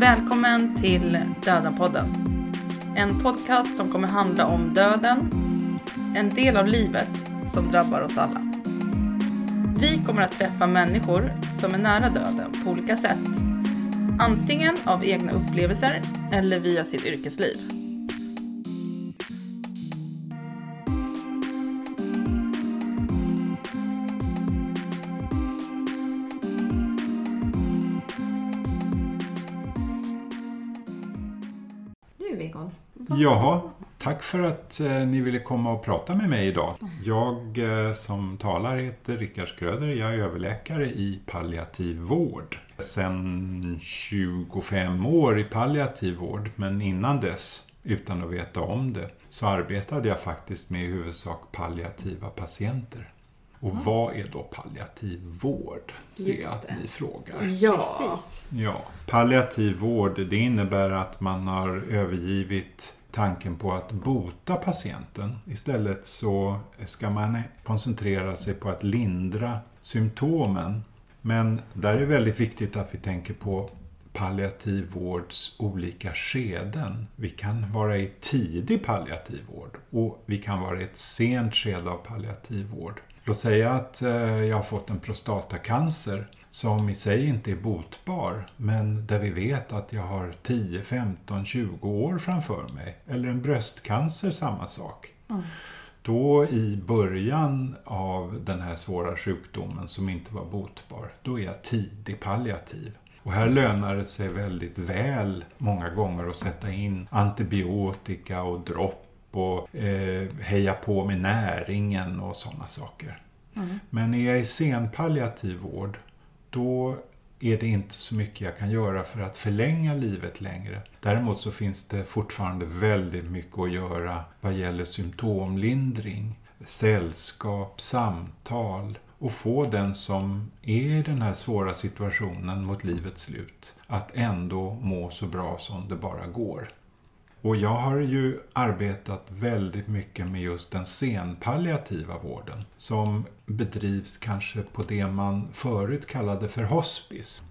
Välkommen till Dödenpodden. En podcast som kommer handla om döden, en del av livet som drabbar oss alla. Vi kommer att träffa människor som är nära döden på olika sätt. Antingen av egna upplevelser eller via sitt yrkesliv. Jaha, tack för att eh, ni ville komma och prata med mig idag. Jag eh, som talar heter Rickard Skröder. Jag är överläkare i palliativ vård. Sen 25 år i palliativ vård, men innan dess, utan att veta om det, så arbetade jag faktiskt med i huvudsak palliativa patienter. Och vad är då palliativ vård? Ser jag att ni frågar. Ja, precis. Ja, palliativ vård det innebär att man har övergivit tanken på att bota patienten. Istället så ska man koncentrera sig på att lindra symptomen. Men där är det väldigt viktigt att vi tänker på palliativ vårds olika skeden. Vi kan vara i tidig palliativ vård och vi kan vara i ett sent skede av palliativ vård. Låt säga att eh, jag har fått en prostatacancer som i sig inte är botbar, men där vi vet att jag har 10, 15, 20 år framför mig. Eller en bröstcancer, samma sak. Då i början av den här svåra sjukdomen som inte var botbar, då är jag tidig palliativ. Och här lönar det sig väldigt väl många gånger att sätta in antibiotika och dropp och eh, heja på med näringen och sådana saker. Men är jag i sen palliativ vård, då är det inte så mycket jag kan göra för att förlänga livet längre. Däremot så finns det fortfarande väldigt mycket att göra vad gäller symptomlindring, sällskap, samtal och få den som är i den här svåra situationen mot livets slut att ändå må så bra som det bara går. Och jag har ju arbetat väldigt mycket med just den senpalliativa vården som bedrivs kanske på det man förut kallade för hospice.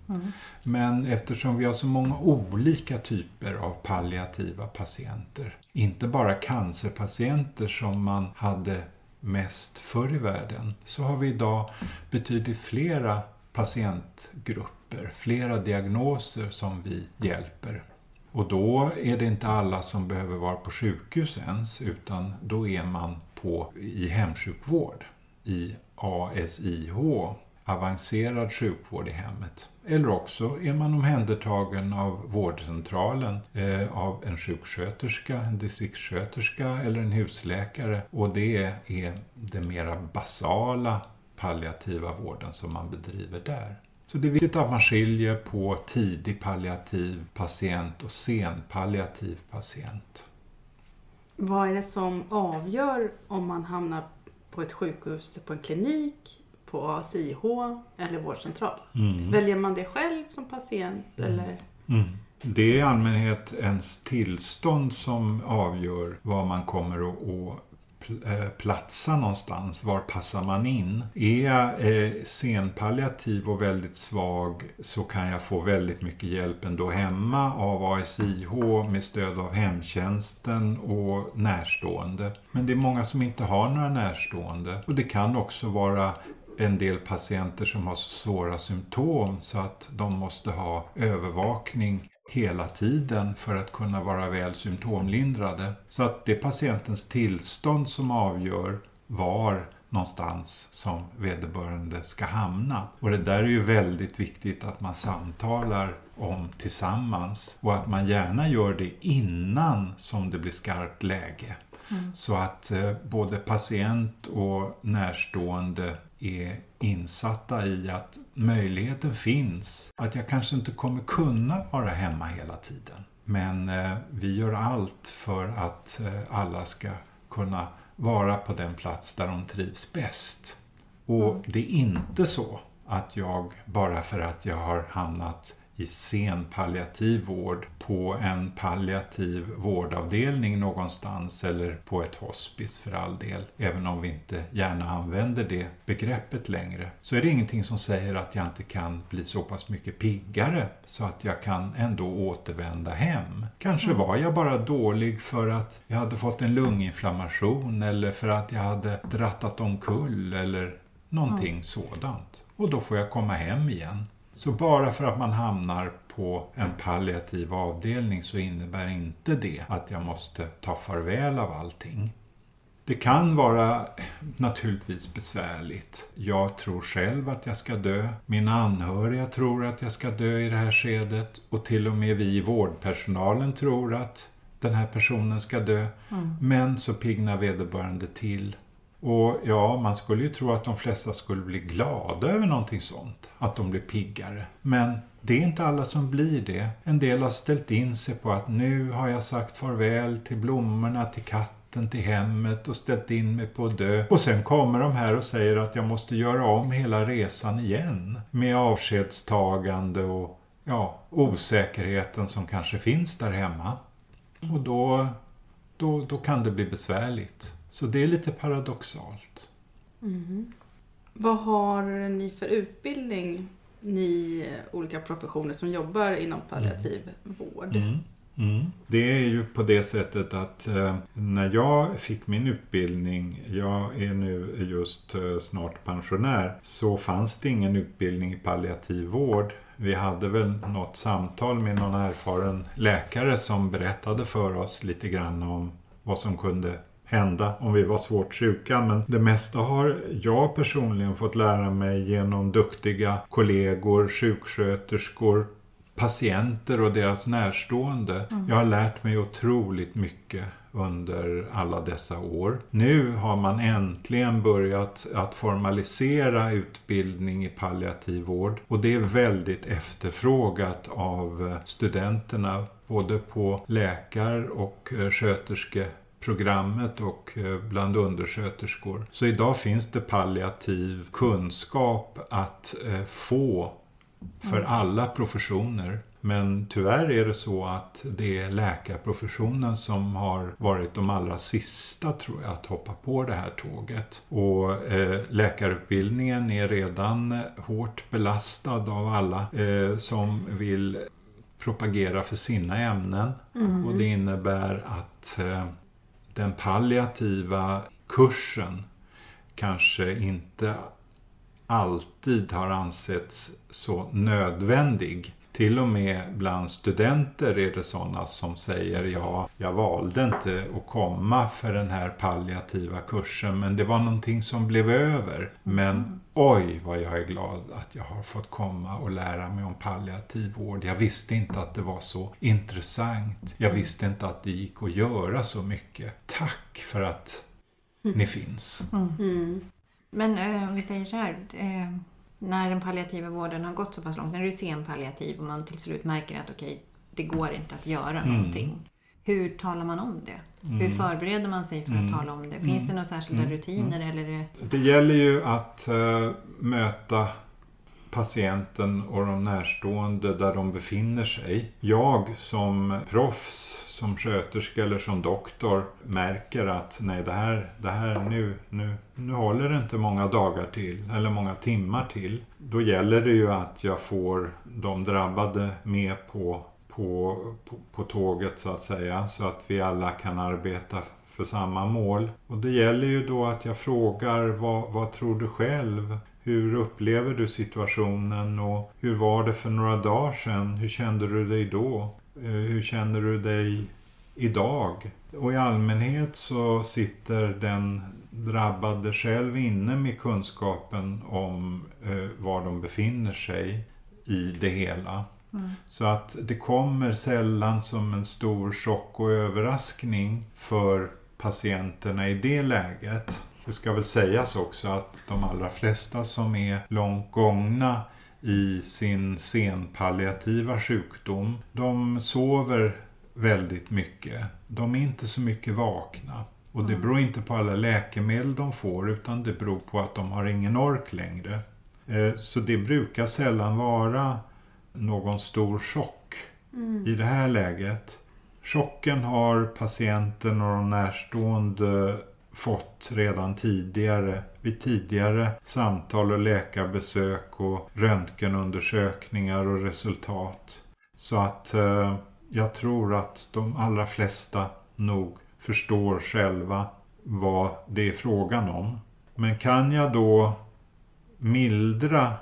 Men eftersom vi har så många olika typer av palliativa patienter, inte bara cancerpatienter som man hade mest förr i världen, så har vi idag betydligt flera patientgrupper, flera diagnoser som vi hjälper. Och då är det inte alla som behöver vara på sjukhus ens, utan då är man på, i hemsjukvård, i ASIH, avancerad sjukvård i hemmet. Eller också är man omhändertagen av vårdcentralen eh, av en sjuksköterska, en distriktssköterska eller en husläkare. Och det är den mera basala palliativa vården som man bedriver där. Så det är viktigt att man skiljer på tidig palliativ patient och sen palliativ patient. Vad är det som avgör om man hamnar på ett sjukhus, på en klinik, på ASIH eller vårdcentral? Väljer man det själv som patient eller? Mm. Det är i allmänhet ens tillstånd som avgör var man kommer att Eh, platsa någonstans. Var passar man in? Är jag eh, senpalliativ och väldigt svag så kan jag få väldigt mycket hjälp ändå hemma av ASIH med stöd av hemtjänsten och närstående. Men det är många som inte har några närstående. Och det kan också vara en del patienter som har så svåra symptom så att de måste ha övervakning hela tiden för att kunna vara väl symptomlindrade. Så att det är patientens tillstånd som avgör var någonstans som vederbörande ska hamna. Och det där är ju väldigt viktigt att man samtalar om tillsammans och att man gärna gör det innan som det blir skarpt läge. Så att eh, både patient och närstående är insatta i att möjligheten finns att jag kanske inte kommer kunna vara hemma hela tiden. Men eh, vi gör allt för att eh, alla ska kunna vara på den plats där de trivs bäst. Och det är inte så att jag, bara för att jag har hamnat i sen palliativ vård på en palliativ vårdavdelning någonstans eller på ett hospice för all del, även om vi inte gärna använder det begreppet längre, så är det ingenting som säger att jag inte kan bli så pass mycket piggare så att jag kan ändå återvända hem. Kanske mm. var jag bara dålig för att jag hade fått en lunginflammation eller för att jag hade drattat omkull eller någonting mm. sådant. Och då får jag komma hem igen. Så bara för att man hamnar på en palliativ avdelning så innebär inte det att jag måste ta farväl av allting. Det kan vara naturligtvis besvärligt. Jag tror själv att jag ska dö. Mina anhöriga tror att jag ska dö i det här skedet. Och till och med vi i vårdpersonalen tror att den här personen ska dö. Mm. Men så pignar vederbörande till och ja, man skulle ju tro att de flesta skulle bli glada över någonting sånt. Att de blir piggare. Men det är inte alla som blir det. En del har ställt in sig på att nu har jag sagt farväl till blommorna, till katten, till hemmet och ställt in mig på att dö. Och sen kommer de här och säger att jag måste göra om hela resan igen. Med avskedstagande och ja, osäkerheten som kanske finns där hemma. Och då, då, då kan det bli besvärligt. Så det är lite paradoxalt. Mm. Vad har ni för utbildning, ni olika professioner som jobbar inom palliativ mm. vård? Mm. Mm. Det är ju på det sättet att eh, när jag fick min utbildning, jag är nu just eh, snart pensionär, så fanns det ingen utbildning i palliativ vård. Vi hade väl något samtal med någon erfaren läkare som berättade för oss lite grann om vad som kunde hända om vi var svårt sjuka. Men det mesta har jag personligen fått lära mig genom duktiga kollegor, sjuksköterskor, patienter och deras närstående. Mm. Jag har lärt mig otroligt mycket under alla dessa år. Nu har man äntligen börjat att formalisera utbildning i palliativ vård och det är väldigt efterfrågat av studenterna både på läkar och sköterske programmet och eh, bland undersköterskor. Så idag finns det palliativ kunskap att eh, få för mm. alla professioner. Men tyvärr är det så att det är läkarprofessionen som har varit de allra sista tror jag att hoppa på det här tåget. Och eh, läkarutbildningen är redan hårt belastad av alla eh, som vill propagera för sina ämnen. Mm. Och det innebär att eh, den palliativa kursen kanske inte alltid har ansetts så nödvändig till och med bland studenter är det sådana som säger ja, jag valde inte att komma för den här palliativa kursen men det var någonting som blev över. Men oj vad jag är glad att jag har fått komma och lära mig om palliativ vård. Jag visste inte att det var så intressant. Jag visste inte att det gick att göra så mycket. Tack för att mm. ni finns. Mm. mm. Men eh, om vi säger så här. Eh när den palliativa vården har gått så pass långt, när det är sen palliativ och man till slut märker att okej, okay, det går inte att göra mm. någonting. Hur talar man om det? Mm. Hur förbereder man sig för att mm. tala om det? Finns det mm. några särskilda mm. rutiner? Eller det... det gäller ju att uh, möta patienten och de närstående där de befinner sig. Jag som proffs, som sköterska eller som doktor märker att nej det här, det här nu, nu, nu håller det inte många dagar till eller många timmar till. Då gäller det ju att jag får de drabbade med på, på, på, på tåget så att säga så att vi alla kan arbeta för samma mål. Och det gäller ju då att jag frågar vad, vad tror du själv? Hur upplever du situationen och hur var det för några dagar sedan? Hur kände du dig då? Eh, hur känner du dig idag? Och i allmänhet så sitter den drabbade själv inne med kunskapen om eh, var de befinner sig i det hela. Mm. Så att det kommer sällan som en stor chock och överraskning för patienterna i det läget. Det ska väl sägas också att de allra flesta som är långt gångna i sin senpalliativa sjukdom, de sover väldigt mycket. De är inte så mycket vakna. Och det mm. beror inte på alla läkemedel de får utan det beror på att de har ingen ork längre. Eh, så det brukar sällan vara någon stor chock i det här läget. Chocken har patienten och de närstående fått redan tidigare vid tidigare samtal och läkarbesök och röntgenundersökningar och resultat. Så att eh, jag tror att de allra flesta nog förstår själva vad det är frågan om. Men kan jag då mildra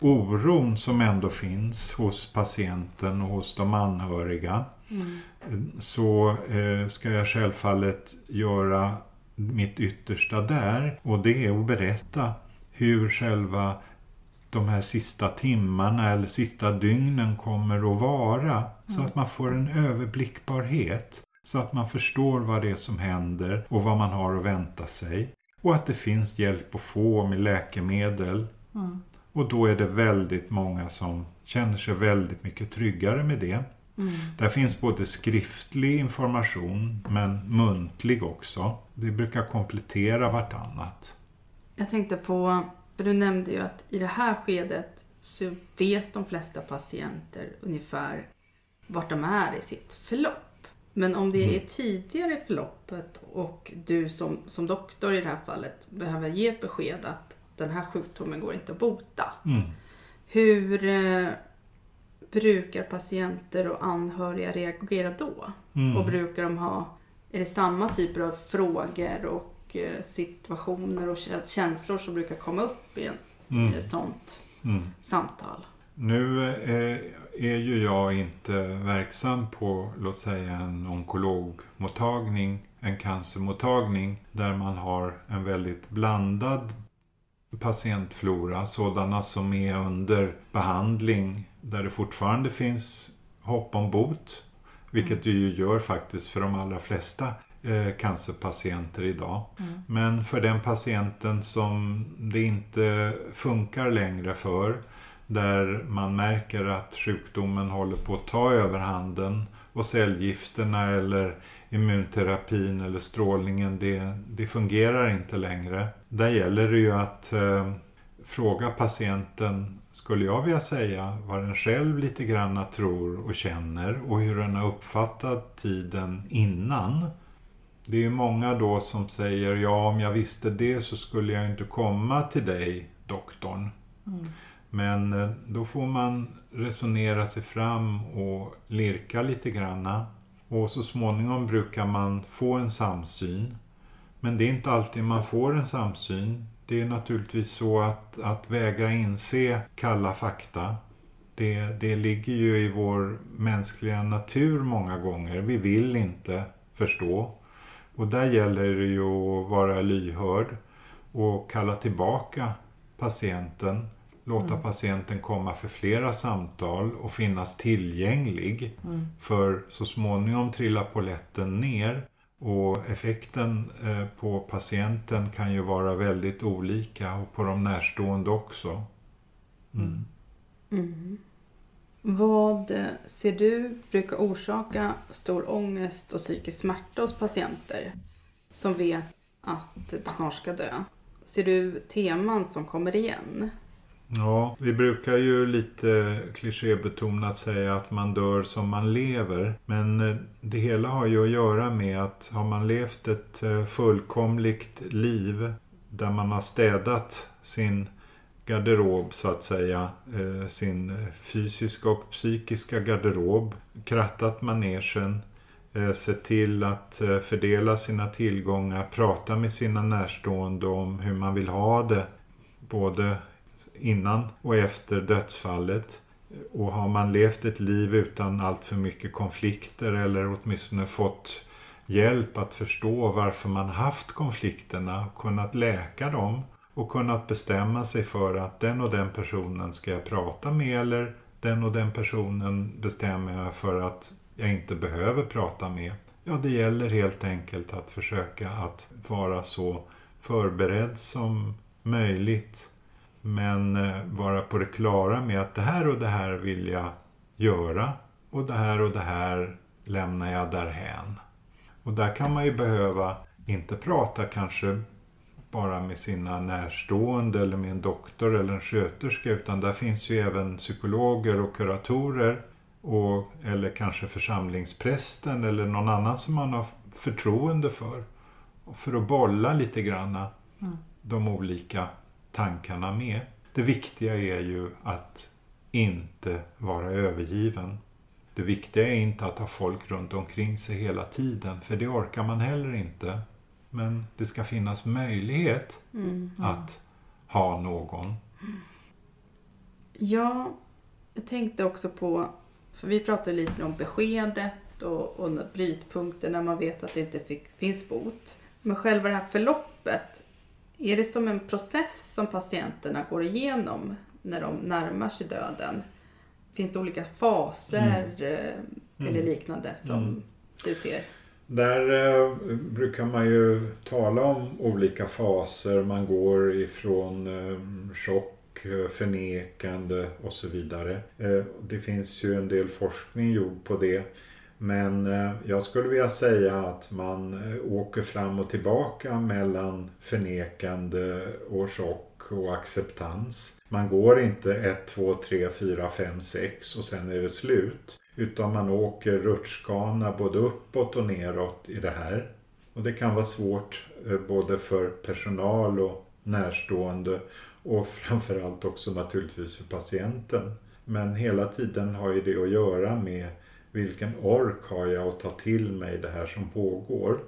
oron som ändå finns hos patienten och hos de anhöriga så eh, ska jag självfallet göra mitt yttersta där och det är att berätta hur själva de här sista timmarna eller sista dygnen kommer att vara. Så att man får en överblickbarhet. Så att man förstår vad det är som händer och vad man har att vänta sig. Och att det finns hjälp att få med läkemedel. Och då är det väldigt många som känner sig väldigt mycket tryggare med det. Där finns både skriftlig information men muntlig också. Det brukar komplettera vartannat. Jag tänkte på, för du nämnde ju att i det här skedet så vet de flesta patienter ungefär vart de är i sitt förlopp. Men om det är tidigare i förloppet och du som, som doktor i det här fallet behöver ge ett besked att den här sjukdomen går inte att bota. Mm. Hur eh, brukar patienter och anhöriga reagera då? Mm. Och brukar de ha, är det samma typer av frågor och eh, situationer och kä- känslor som brukar komma upp i en Mm. eh, sånt Mm. samtal? Nu eh, är ju jag inte verksam på, låt säga en onkologmottagning, en cancermottagning, där man har en väldigt blandad patientflora, sådana som är under behandling, där det fortfarande finns hopp om bot, vilket det ju gör faktiskt för de allra flesta eh, cancerpatienter idag. Men för den patienten som det inte funkar längre för, där man märker att sjukdomen håller på att ta överhanden och cellgifterna eller immunterapin eller strålningen, det, det fungerar inte längre. Där gäller det ju att eh, fråga patienten, skulle jag vilja säga, vad den själv lite grann tror och känner och hur den har uppfattat tiden innan. Det är ju många då som säger, ja om jag visste det så skulle jag inte komma till dig, doktorn. Men eh, då får man resonera sig fram och lirka lite granna. Och så småningom brukar man få en samsyn. Men det är inte alltid man får en samsyn. Det är naturligtvis så att, att vägra inse kalla fakta. Det, det ligger ju i vår mänskliga natur många gånger. Vi vill inte förstå. Och där gäller det ju att vara lyhörd och kalla tillbaka patienten. Låta patienten komma för flera samtal och finnas tillgänglig. För så småningom trillar polletten ner och effekten eh, på patienten kan ju vara väldigt olika och på de närstående också. Mm. Vad eh, ser du brukar orsaka stor ångest och psykisk smärta hos patienter som vet att de snart ska dö? Ser du teman som kommer igen? Ja, vi brukar ju lite klichébetonat säga att man dör som man lever. Men eh, det hela har ju att göra med att har man levt ett eh, fullkomligt liv där man har städat sin garderob så att säga, eh, sin fysiska och psykiska garderob, krattat manegen, sett till att fördela sina tillgångar, prata med sina närstående om hur man vill ha det, både innan och efter dödsfallet. Och har man levt ett liv utan allt för mycket konflikter eller åtminstone fått hjälp att förstå varför man haft konflikterna, kunnat läka dem och kunnat bestämma sig för att den och den personen ska jag prata med eller den och den personen bestämmer jag för att jag inte behöver prata med. Ja, det gäller helt enkelt att försöka att vara så förberedd som möjligt men eh, vara på det klara med att det här och det här vill jag göra och det här och det här lämnar jag därhän. Och där kan man ju behöva inte prata kanske bara med sina närstående eller med en doktor eller en sköterska utan där finns ju även psykologer och kuratorer och, eller kanske församlingsprästen eller någon annan som man har förtroende för. För att bolla lite granna mm. de olika tankarna med. Det viktiga är ju att inte vara övergiven. Det viktiga är inte att ha folk runt omkring sig hela tiden, för det orkar man heller inte. Men det ska finnas möjlighet mm. att ha någon. Ja, jag tänkte också på, för vi pratade lite om beskedet och, och brytpunkter när man vet att det inte fick, finns bot. Men själva det här förloppet, är det som en process som patienterna går igenom när de närmar sig döden? Finns det olika faser mm. Eh, eller mm. liknande som mm. du ser? Där eh, brukar man ju tala om olika faser. Man går ifrån eh, chock, eh, förnekande och så vidare. Eh, det finns ju en del forskning gjord på det. Men eh, jag skulle vilja säga att man eh, åker fram och tillbaka mellan förnekande och chock och acceptans. Man går inte 1, 2, 3, 4, 5, 6 och sen är det slut. Utan man åker rutschkana både uppåt och neråt i det här. Och det kan vara svårt eh, både för personal och närstående och framförallt också naturligtvis för patienten. Men hela tiden har ju det att göra med vilken ork har jag att ta till mig det här som pågår.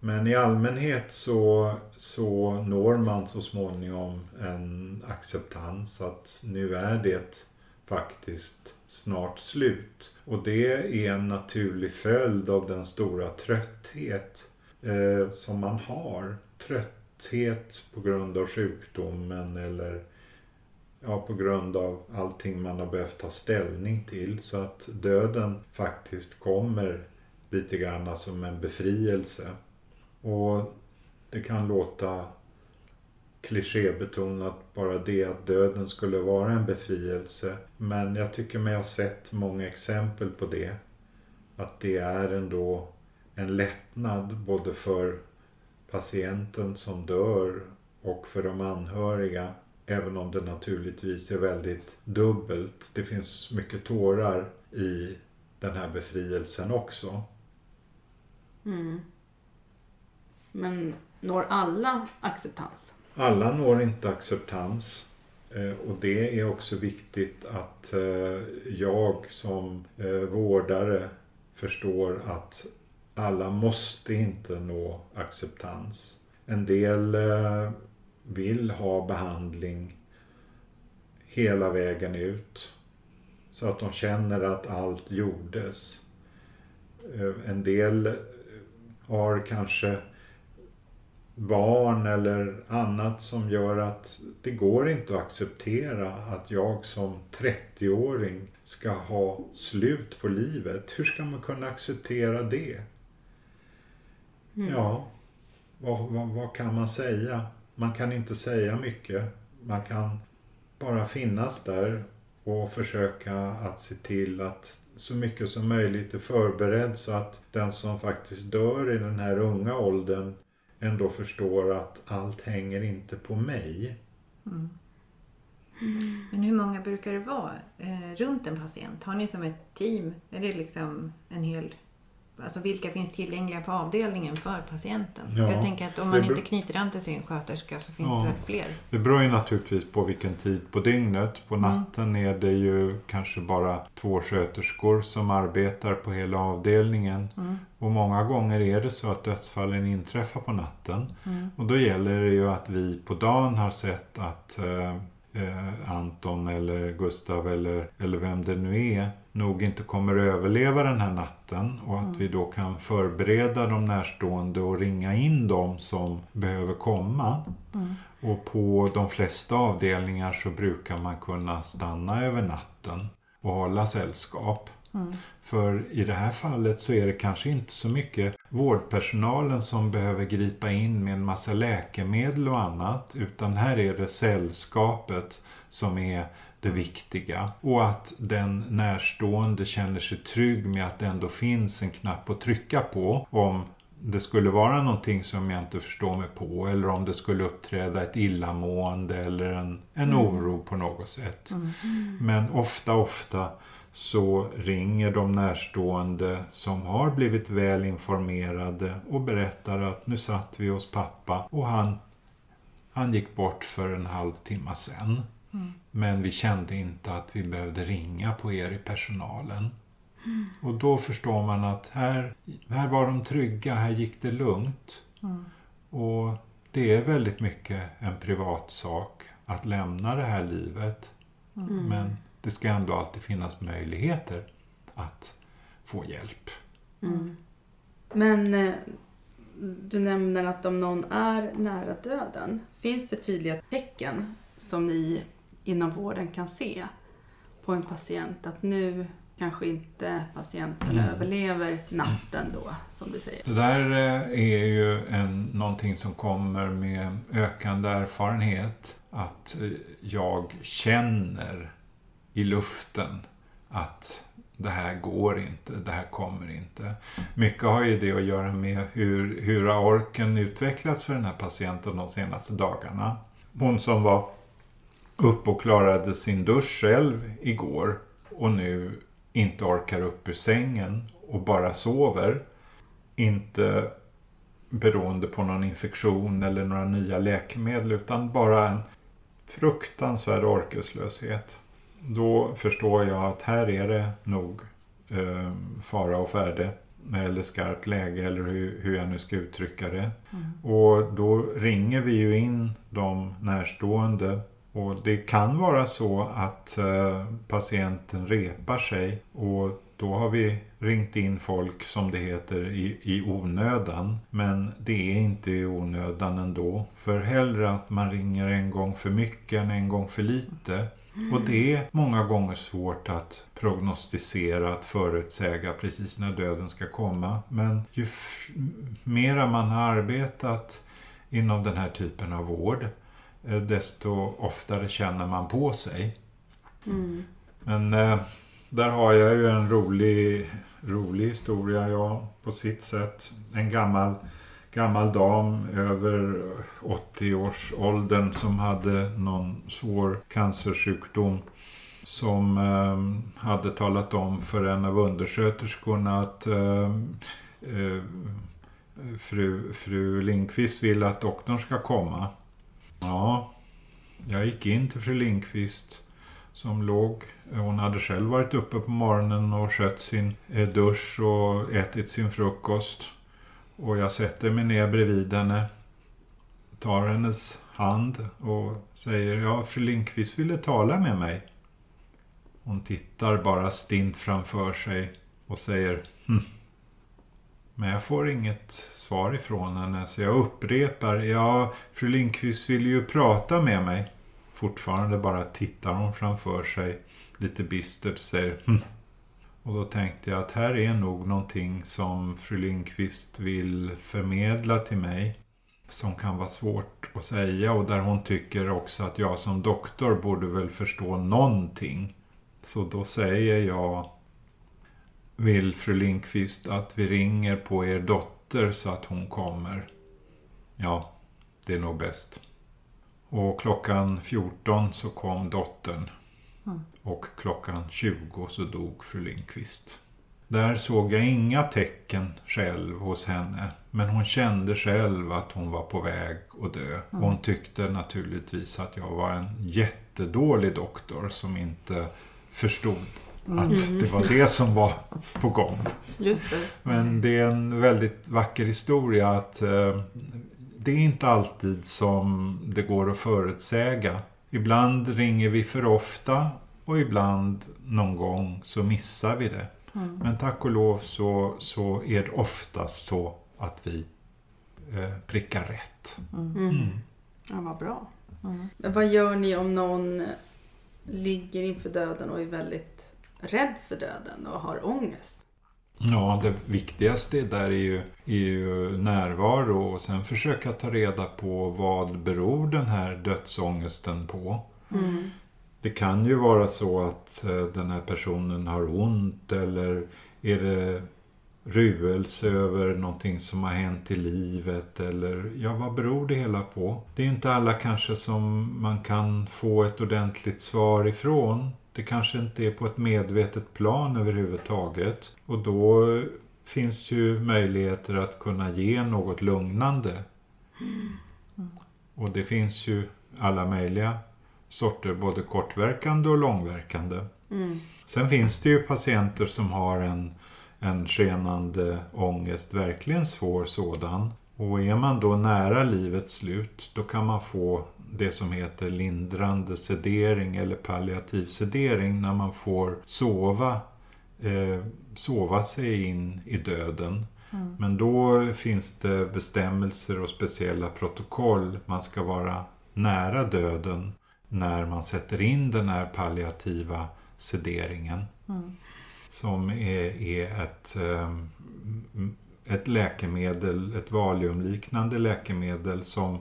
Men i allmänhet så, så når man så småningom en acceptans att nu är det faktiskt snart slut. Och det är en naturlig följd av den stora trötthet eh, som man har. Trötthet på grund av sjukdomen eller ja, på grund av allting man har behövt ta ställning till. Så att döden faktiskt kommer lite grann som en befrielse. Och det kan låta klichébetonat bara det att döden skulle vara en befrielse. Men jag tycker mig ha sett många exempel på det. Att det är ändå en lättnad både för patienten som dör och för de anhöriga. Även om det naturligtvis är väldigt dubbelt. Det finns mycket tårar i den här befrielsen också. Mm. Men når alla acceptans? Alla når inte acceptans. Eh, och det är också viktigt att eh, jag som eh, vårdare förstår att alla måste inte nå acceptans. En del vill ha behandling hela vägen ut. Så att de känner att allt gjordes. En del har kanske barn eller annat som gör att det går inte att acceptera att jag som 30-åring ska ha slut på livet. Hur ska man kunna acceptera det? Mm. Ja, vad, vad, vad kan man säga? Man kan inte säga mycket. Man kan bara finnas där och försöka att se till att så mycket som möjligt är förberedd så att den som faktiskt dör i den här unga åldern ändå förstår att allt hänger inte på mig. Mm. Men hur många brukar det vara eh, runt en patient? Har ni som ett team? Är det liksom en hel Alltså vilka finns tillgängliga på avdelningen för patienten? Ja, jag tänker att om man inte knyter an till sin sköterska så finns ja, det väl fler? Det beror ju naturligtvis på vilken tid på dygnet. På mm. natten mm. är det ju kanske bara två sköterskor som arbetar på hela avdelningen. Mm. Och många gånger är det så att dödsfallen inträffar på natten. Mm. Och då gäller det ju att vi på dagen har sett att eh, eh, Anton eller Gustav eller, eller vem det nu är nog inte kommer överleva den här natten och att mm. vi då kan förbereda de närstående och ringa in dem som behöver komma. Mm. Och på de flesta avdelningar så brukar man kunna stanna över natten och hålla sällskap. Mm. För i det här fallet så är det kanske inte så mycket vårdpersonalen som behöver gripa in med en massa läkemedel och annat utan här är det sällskapet som är det viktiga. Och att den närstående känner sig trygg med att det ändå finns en knapp att trycka på om det skulle vara någonting som jag inte förstår mig på eller om det skulle uppträda ett illamående eller en, en Mm. oro på något sätt. Men ofta, ofta så ringer de närstående som har blivit väl informerade och berättar att nu satt vi hos pappa och han, han gick bort för en halvtimme sen. Men vi kände inte att vi behövde ringa på er i personalen. Och då förstår man att här, här var de trygga, här gick det lugnt. Och det är väldigt mycket en privat sak att lämna det här livet. Men det ska ändå alltid finnas möjligheter att få hjälp. Men eh, du nämner att om någon är nära döden, finns det tydliga tecken som ni inom vården kan se på en patient att nu kanske inte patienten Mm. överlever natten då, som du säger? Det där eh, är ju en, någonting som kommer med ökande erfarenhet. Att eh, jag känner i luften att det här går inte, det här kommer inte. Mycket har ju det att göra med hur, hur har orken utvecklats för den här patienten de senaste dagarna. Hon som var upp och klarade sin dusch själv igår och nu inte orkar upp ur sängen och bara sover. Inte beroende på någon infektion eller några nya läkemedel utan bara en fruktansvärd orkeslöshet. Då förstår jag att här är det nog eh, fara och färde eller skarpt läge eller hur, hur jag nu ska uttrycka det. Och då ringer vi ju in de närstående och det kan vara så att eh, patienten repar sig och då har vi ringt in folk som det heter i, i onödan. Men det är inte i onödan ändå. För hellre att man ringer en gång för mycket än en gång för lite. Och det är många gånger svårt att prognostisera, att förutsäga precis när döden ska komma. Men ju mera man har arbetat inom den här typen av vård, desto oftare känner man på sig. Men eh, där har jag ju en rolig, rolig historia, ja, på sitt sätt. En gammal, gammal dam över 80-årsåldern som hade någon svår cancersjukdom som eh, hade talat om för en av undersköterskorna att eh, eh, fru, fru Lindqvist vill att doktorn ska komma. Ja, jag gick in till fru Lindqvist som låg. Hon hade själv varit uppe på morgonen och skött sin eh, dusch och ätit sin frukost. Och jag sätter mig ner bredvid henne, tar hennes hand och säger ja, fru Lindqvist ville tala med mig. Hon tittar bara stint framför sig och säger hm. Men jag får inget svar ifrån henne så jag upprepar ja, fru Lindqvist vill ju prata med mig. Fortfarande bara tittar hon framför sig lite bistert och säger hm. Och då tänkte jag att här är nog någonting som fru Lindqvist vill förmedla till mig. Som kan vara svårt att säga och där hon tycker också att jag som doktor borde väl förstå någonting. Så då säger jag Vill fru Lindqvist att vi ringer på er dotter så att hon kommer? Ja, det är nog bäst. Och klockan 14 så kom dottern. Och klockan 20 så dog fru Lindqvist. Där såg jag inga tecken själv hos henne. Men hon kände själv att hon var på väg att dö. Och hon tyckte naturligtvis att jag var en jättedålig doktor som inte förstod att det var det som var på gång. Just det. Men det är en väldigt vacker historia att eh, det är inte alltid som det går att förutsäga. Ibland ringer vi för ofta och ibland någon gång så missar vi det. Men tack och lov så, så är det oftast så att vi eh, prickar rätt. Mm. Ja, vad bra. Men vad gör ni om någon ligger inför döden och är väldigt rädd för döden och har ångest? Ja, det viktigaste där är ju, är ju närvaro och sen försöka ta reda på vad beror den här dödsångesten på. Det kan ju vara så att eh, den här personen har ont eller är det ruelse över någonting som har hänt i livet eller ja, vad beror det hela på? Det är inte alla kanske som man kan få ett ordentligt svar ifrån. Det kanske inte är på ett medvetet plan överhuvudtaget och då finns ju möjligheter att kunna ge något lugnande. Och det finns ju alla möjliga sorter, både kortverkande och långverkande. Mm. Sen finns det ju patienter som har en, en skenande ångest, verkligen svår sådan. Och är man då nära livets slut, då kan man få det som heter lindrande sedering eller palliativ sedering när man får sova, eh, sova sig in i döden. Mm. Men då finns det bestämmelser och speciella protokoll. Man ska vara nära döden när man sätter in den här palliativa sederingen. Mm. Som är, är ett, eh, ett läkemedel, ett valiumliknande läkemedel som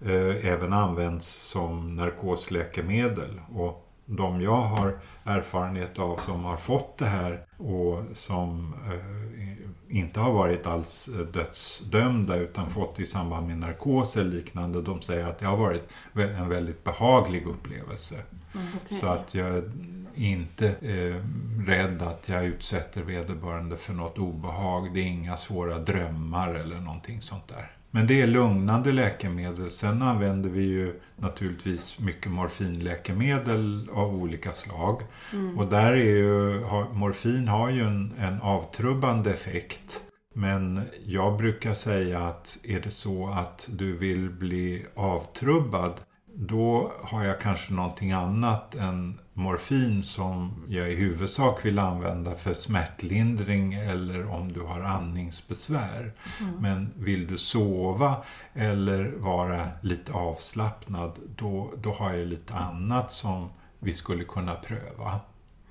eh, även används som narkosläkemedel. Och de jag har erfarenhet av som har fått det här och som eh, inte har varit alls dödsdömda utan fått i samband med narkos eller liknande. De säger att det har varit en väldigt behaglig upplevelse. Mm, okej. Så att jag inte eh, rädd att jag utsätter vederbörande för något obehag. Det är inga svåra drömmar eller någonting sånt där. Men det är lugnande läkemedel. Sen använder vi ju naturligtvis mycket morfinläkemedel av olika slag. Mm. Och där är ju, morfin har ju en, en avtrubbande effekt. Men jag brukar säga att är det så att du vill bli avtrubbad då har jag kanske någonting annat än morfin som jag i huvudsak vill använda för smärtlindring eller om du har andningsbesvär. Mm. Men vill du sova eller vara lite avslappnad då, då har jag lite annat som vi skulle kunna pröva.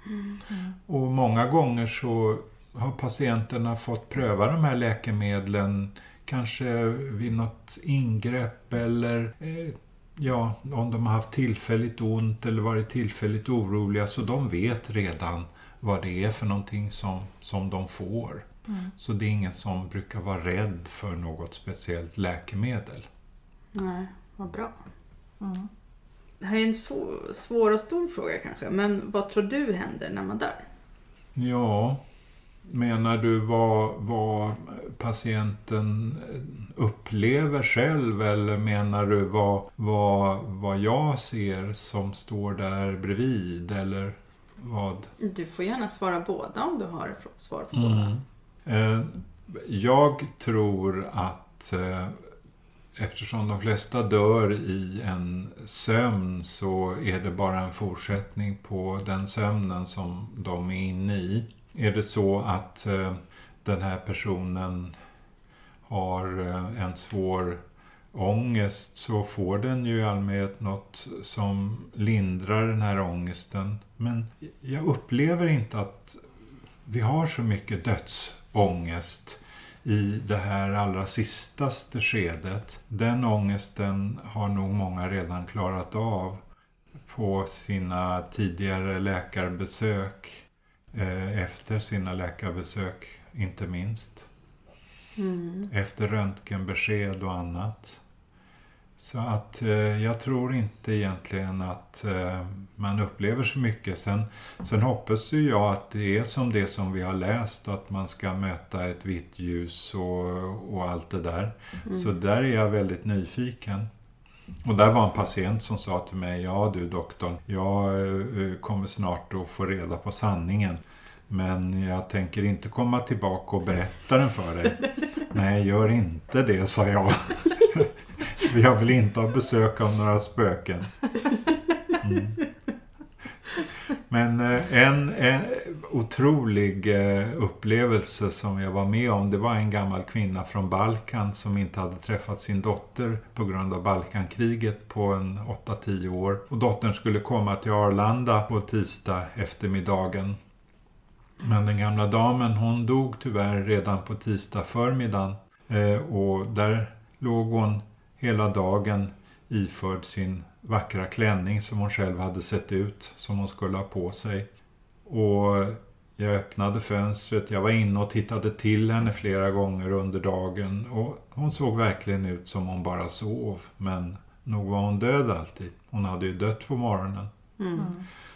Mm. Och många gånger så har patienterna fått pröva de här läkemedlen kanske vid något ingrepp eller eh, ja, om de har haft tillfälligt ont eller varit tillfälligt oroliga så de vet redan vad det är för någonting som, som de får. Mm. Så det är ingen som brukar vara rädd för något speciellt läkemedel. Nej, vad bra. Mm. Det här är en svår och stor fråga kanske, men vad tror du händer när man dör? Ja, menar du vad, vad patienten upplever själv eller menar du vad, vad, vad jag ser som står där bredvid eller vad? Du får gärna svara båda om du har svar på båda. Eh, Jag tror att eh, eftersom de flesta dör i en sömn så är det bara en fortsättning på den sömnen som de är inne i. Är det så att eh, den här personen har eh, en svår ångest så får den ju i allmänhet något som lindrar den här ångesten. Men jag upplever inte att vi har så mycket dödsångest i det här allra sistaste skedet. Den ångesten har nog många redan klarat av på sina tidigare läkarbesök, efter sina läkarbesök inte minst Mm. efter röntgenbesked och annat. Så att eh, jag tror inte egentligen att eh, man upplever så mycket. Sen, sen hoppas ju jag att det är som det som vi har läst, att man ska möta ett vitt ljus och, och allt det där. Så där är jag väldigt nyfiken. Och där var en patient som sa till mig, ja du doktorn, jag eh, kommer snart att få reda på sanningen. Men jag tänker inte komma tillbaka och berätta den för dig. Nej, gör inte det, sa jag. För jag vill inte ha besök av några spöken. Mm. Men eh, en, en otrolig eh, upplevelse som jag var med om, det var en gammal kvinna från Balkan som inte hade träffat sin dotter på grund av Balkankriget på en 8-10 år. Och dottern skulle komma till Arlanda på tisdag eftermiddagen. Men den gamla damen hon dog tyvärr redan på tisdag förmiddagen. Eh, och där låg hon hela dagen iförd sin vackra klänning som hon själv hade sett ut som hon skulle ha på sig. Och Jag öppnade fönstret, jag var inne och tittade till henne flera gånger under dagen och hon såg verkligen ut som hon bara sov. Men nog var hon död alltid. Hon hade ju dött på morgonen. Mm.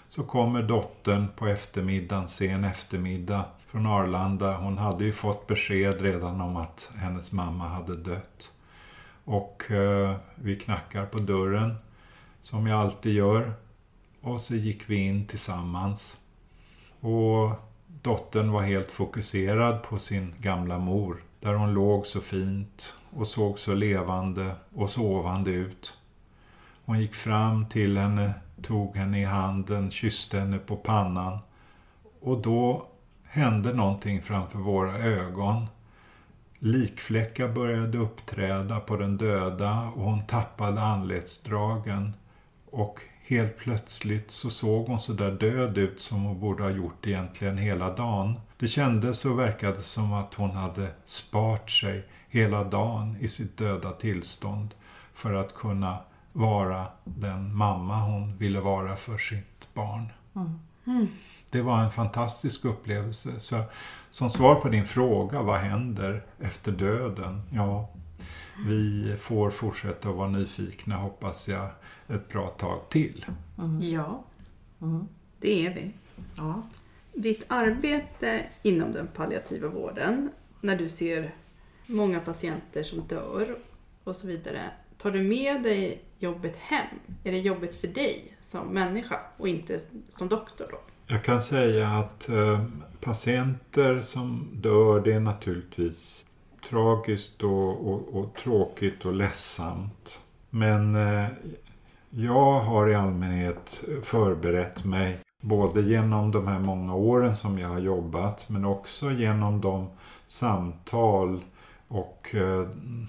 Så kommer dottern på eftermiddagen, sen eftermiddag från Arlanda. Hon hade ju fått besked redan om att hennes mamma hade dött. Och eh, vi knackar på dörren, som jag alltid gör. Och så gick vi in tillsammans. Och dottern var helt fokuserad på sin gamla mor. Där hon låg så fint och såg så levande och sovande ut. Hon gick fram till henne, tog henne i handen, kysste henne på pannan. Och då hände någonting framför våra ögon. Likfläckar började uppträda på den döda och hon tappade anletsdragen. Och helt plötsligt så såg hon så där död ut som hon borde ha gjort egentligen hela dagen. Det kändes och verkade som att hon hade spart sig hela dagen i sitt döda tillstånd för att kunna vara den mamma hon ville vara för sitt barn. Mm. Det var en fantastisk upplevelse. Så, som svar på din fråga, vad händer efter döden? Ja, vi får fortsätta att vara nyfikna hoppas jag ett bra tag till. Ja, Mm. det är vi. Ja. Ditt arbete inom den palliativa vården, när du ser många patienter som dör och så vidare, tar du med dig jobbet hem? Är det jobbet för dig som människa och inte som doktor då? Jag kan säga att eh, patienter som dör, det är naturligtvis tragiskt och, och, och tråkigt och ledsamt. Men eh, jag har i allmänhet förberett mig både genom de här många åren som jag har jobbat men också genom de samtal och eh,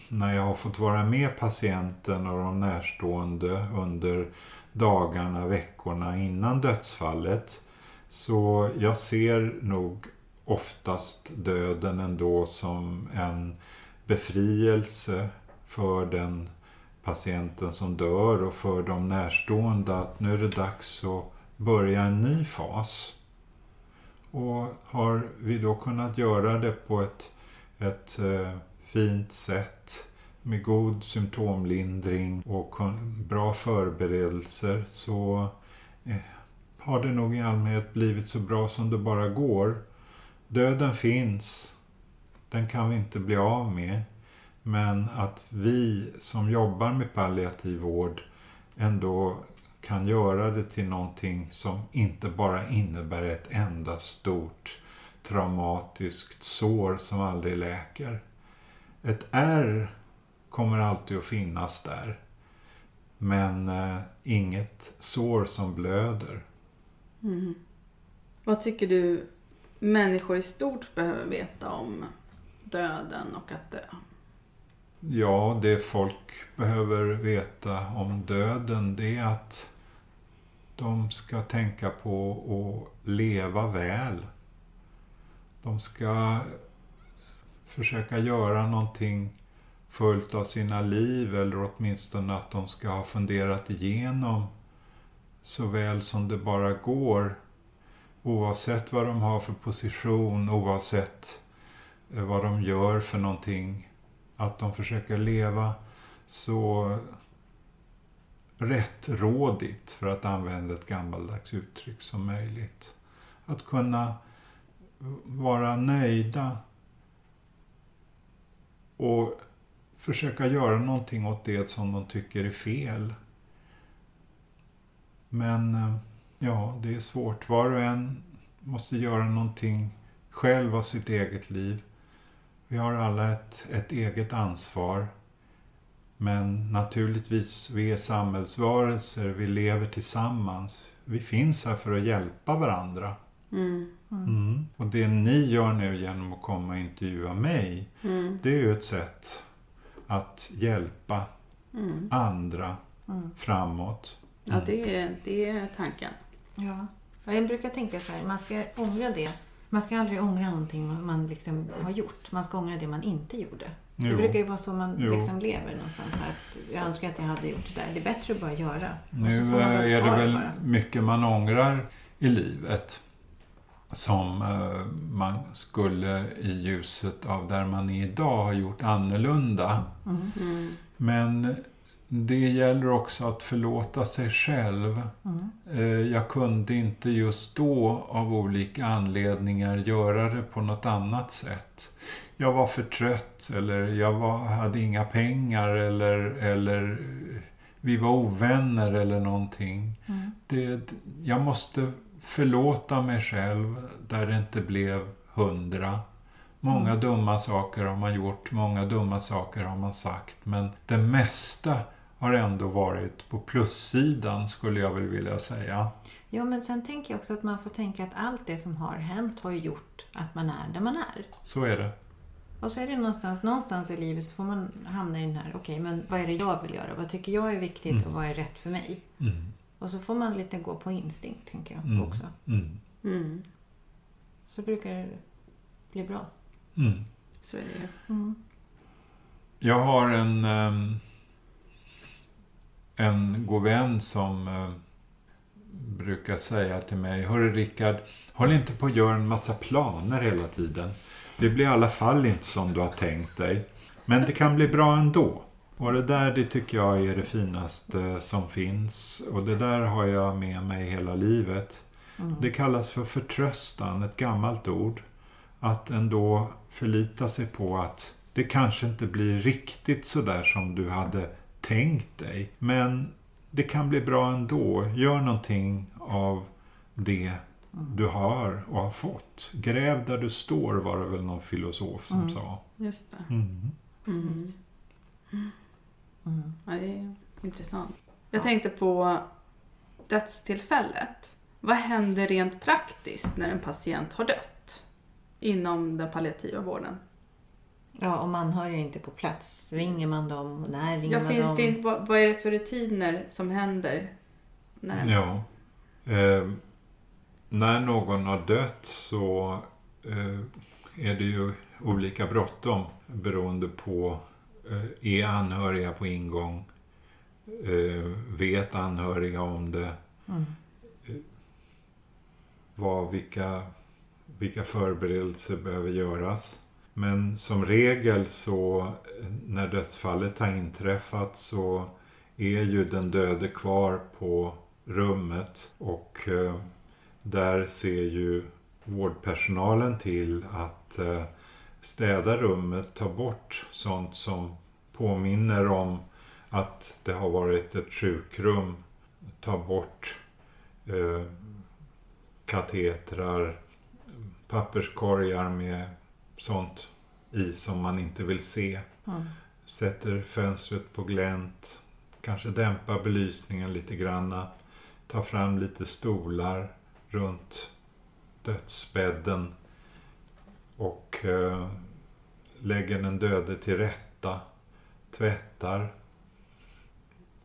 när jag har fått vara med patienten och de närstående under dagarna, veckorna innan dödsfallet. Så jag ser nog oftast döden ändå som en befrielse för den patienten som dör och för de närstående att nu är det dags att börja en ny fas. Och har vi då kunnat göra det på ett, ett eh, fint sätt med god symptomlindring och bra förberedelser så eh, har det nog i allmänhet blivit så bra som det bara går. Döden finns. Den kan vi inte bli av med. Men att vi som jobbar med palliativ vård ändå kan göra det till någonting som inte bara innebär ett enda stort traumatiskt sår som aldrig läker. Ett ärr kommer alltid att finnas där. Men eh, inget sår som blöder. Mm. Vad tycker du människor i stort behöver veta om döden och att dö? Ja, det folk behöver veta om döden det är att de ska tänka på att leva väl. De ska försöka göra någonting fullt av sina liv eller åtminstone att de ska ha funderat igenom så väl som det bara går oavsett vad de har för position, oavsett eh, vad de gör för någonting att de försöker leva så rättrådigt, för att använda ett gammaldags uttryck, som möjligt. Att kunna vara nöjda och försöka göra någonting åt det som de tycker är fel. Men eh, ja, det är svårt. Var och en måste göra någonting själv av sitt eget liv. Vi har alla ett, ett eget ansvar. Men naturligtvis, vi är samhällsvarelser, vi lever tillsammans. Vi finns här för att hjälpa varandra. Mm. Mm. Och det ni gör nu genom att komma och intervjua mig, Mm. det är ju ett sätt att hjälpa Mm. andra Mm. framåt. Ja, det är, det är tanken. Ja. Ja, Jag brukar tänka så här, man ska ångra det. Man ska aldrig ångra någonting man- man liksom har gjort. Man ska ångra det man inte gjorde. Det Jo. brukar ju vara så man Jo. liksom lever någonstans. Så att jag önskar att jag hade gjort det där. Det är bättre att bara göra. Nu är det väl bara. mycket man ångrar i livet. som eh, man skulle i ljuset av där man är idag ha gjort annorlunda. Mm. Men det gäller också att förlåta sig själv. Eh, Jag kunde inte just då av olika anledningar göra det på något annat sätt. Jag var för trött eller jag var, hade inga pengar eller, eller vi var ovänner eller någonting. Det, jag måste förlåta mig själv där det inte blev hundra. Många dumma saker har man gjort, många dumma saker har man sagt. Men det mesta har ändå varit på plussidan skulle jag väl vilja säga. Ja, men sen tänker jag också att man får tänka att allt det som har hänt har ju gjort att man är där man är. Så är det. Och så är det någonstans, någonstans i livet så får man hamna i den här, okej, men vad är det jag vill göra? Vad tycker jag är viktigt och vad är rätt för mig? Mm. Och så får man lite gå på instinkt, tänker jag Mm. också. Mm. Mm. Så brukar det bli bra. Mm. Så är det ju. Mm. Jag har en, ehm, en god vän som eh, brukar säga till mig, Hörru Rickard, håll inte på att göra en massa planer hela tiden. Det blir i alla fall inte som du har tänkt dig. Men det kan bli bra ändå. Och det där det tycker jag är det finaste som finns. Och det där har jag med mig hela livet. Det kallas för förtröstan, ett gammalt ord. Att ändå förlita sig på att det kanske inte blir riktigt så där som du hade tänkt dig. Men det kan bli bra ändå. Gör någonting av det du har och har fått. Gräv där du står var det väl någon filosof som sa. Just det. Mm. Mm. Mm. Ja, det är intressant. Jag tänkte på dödstillfället. Vad händer rent praktiskt när en patient har dött? Inom den palliativa vården. Ja, om anhöriga inte är på plats, ringer man dem? När ringer Ja, man finns, dem? finns, vad, vad är det för rutiner som händer? När, Ja. Eh, när någon har dött så eh, är det ju olika bråttom beroende på eh, är anhöriga på ingång? Eh, vet anhöriga om det? Mm. Vad, vilka, vilka förberedelser behöver göras? Men som regel så när dödsfallet har inträffat så är ju den döde kvar på rummet. Och eh, där ser ju vårdpersonalen till att eh, städa rummet, ta bort sånt som påminner om att det har varit ett sjukrum, ta bort eh, katetrar, papperskorgar med sånt i som man inte vill se. Mm. Sätter fönstret på glänt, kanske dämpar belysningen lite granna, tar fram lite stolar runt dödsbädden och eh, lägger den döde till rätta, tvättar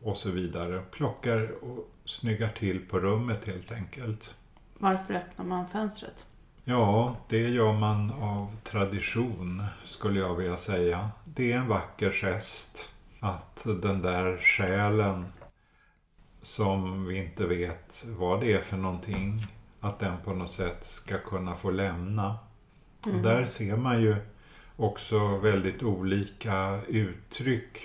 och så vidare. Plockar och snyggar till på rummet helt enkelt. Varför öppnar man fönstret? Ja, det gör man av tradition skulle jag vilja säga. Det är en vacker gest att den där själen som vi inte vet vad det är för någonting, att den på något sätt ska kunna få lämna. Och där ser man ju också väldigt olika uttryck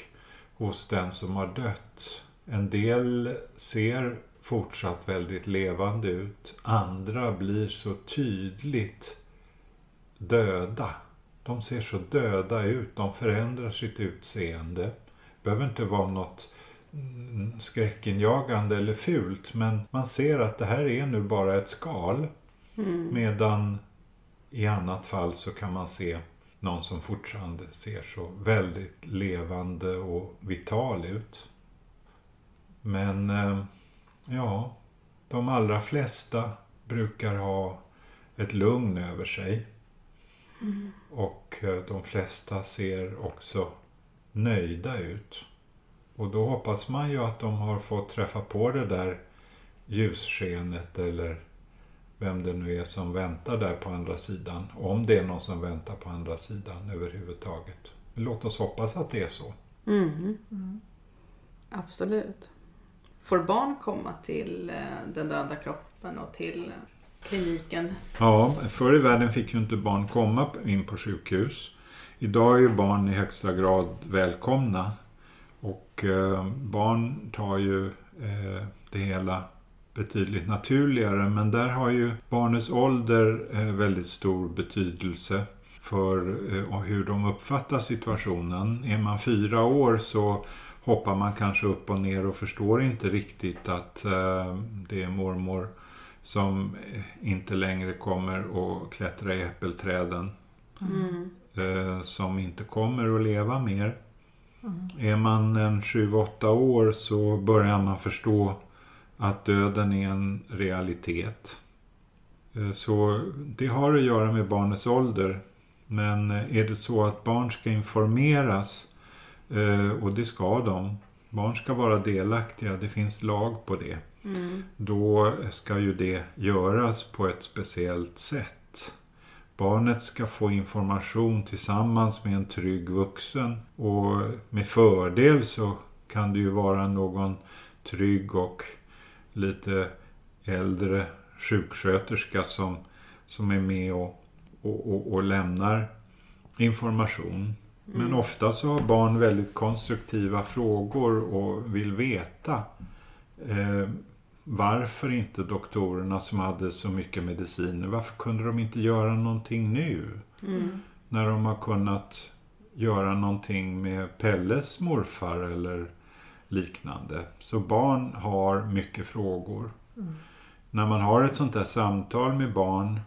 hos den som har dött. En del ser fortsatt väldigt levande ut. Andra blir så tydligt döda. De ser så döda ut. De förändrar sitt utseende. Det behöver inte vara något mm, skräckinjagande eller fult. Men man ser att det här är nu bara ett skal. Medan i annat fall så kan man se någon som fortfarande ser så väldigt levande och vital ut. Men eh, ja, de allra flesta brukar ha ett lugn över sig. Och eh, de flesta ser också nöjda ut. Och då hoppas man ju att de har fått träffa på det där ljusskenet eller vem det nu är som väntar där på andra sidan. Om det är någon som väntar på andra sidan överhuvudtaget. Låt oss hoppas att det är så. Mm. Absolut. Får barn komma till eh, den döda kroppen och till kliniken. Ja, förr i världen fick ju inte barn komma in på sjukhus. Idag är ju barn i högsta grad välkomna. Och eh, barn tar ju eh, det hela betydligt naturligare. Men där har ju barnets ålder väldigt stor betydelse för hur de uppfattar situationen. Är man fyra år så hoppar man kanske upp och ner och förstår inte riktigt att eh, det är mormor som inte längre kommer att klättra i äppelträden. Mm. Eh, som inte kommer att leva mer. Mm. Är man en 7-8 år så börjar man förstå att döden är en realitet. Eh, så det har att göra med barnets ålder. Men är det så att barn ska informeras, eh, och det ska de, barn ska vara delaktiga, det finns lag på det. Mm. Då ska ju det göras på ett speciellt sätt. Barnet ska få information tillsammans med en trygg vuxen och med fördel så kan det ju vara någon trygg och lite äldre sjuksköterska som, som är med och, och, och, och lämnar information. Men mm. ofta så har barn väldigt konstruktiva frågor och vill veta. Eh, varför inte doktorerna som hade så mycket mediciner, varför kunde de inte göra någonting nu? Mm. När de har kunnat göra någonting med Pelles morfar eller liknande. Så barn har mycket frågor. Mm. När man har ett sånt där samtal med barn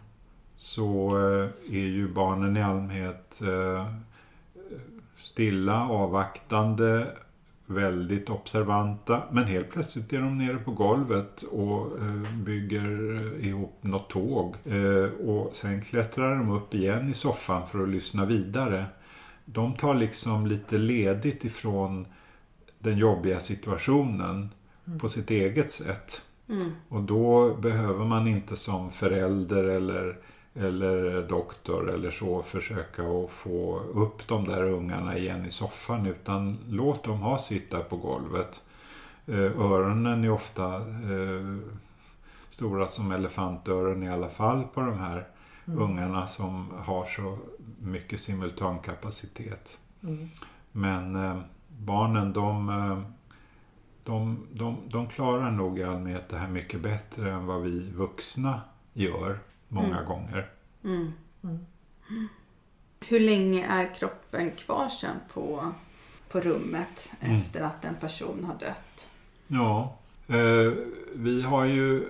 så eh, är ju barnen i allmänhet eh, stilla, avvaktande väldigt observanta. Men helt plötsligt är de nere på golvet och eh, bygger eh, ihop något tåg. Eh, och sen klättrar de upp igen i soffan för att lyssna vidare. De tar liksom lite ledigt ifrån den jobbiga situationen mm. på sitt eget sätt. Mm. Och då behöver man inte som förälder eller eller doktor eller så försöka att få upp de där ungarna igen i soffan utan låt dem ha sitt där på golvet. Eh, öronen är ofta eh, stora som elefantöron i alla fall på de här mm. ungarna som har så mycket simultankapacitet. Mm. Men eh, barnen de, eh, de, de, de klarar nog i allmänhet det här mycket bättre än vad vi vuxna gör många mm. gånger. Mm. Mm. Hur länge är kroppen kvar sen på, på rummet mm. efter att en person har dött? Ja, eh, vi har ju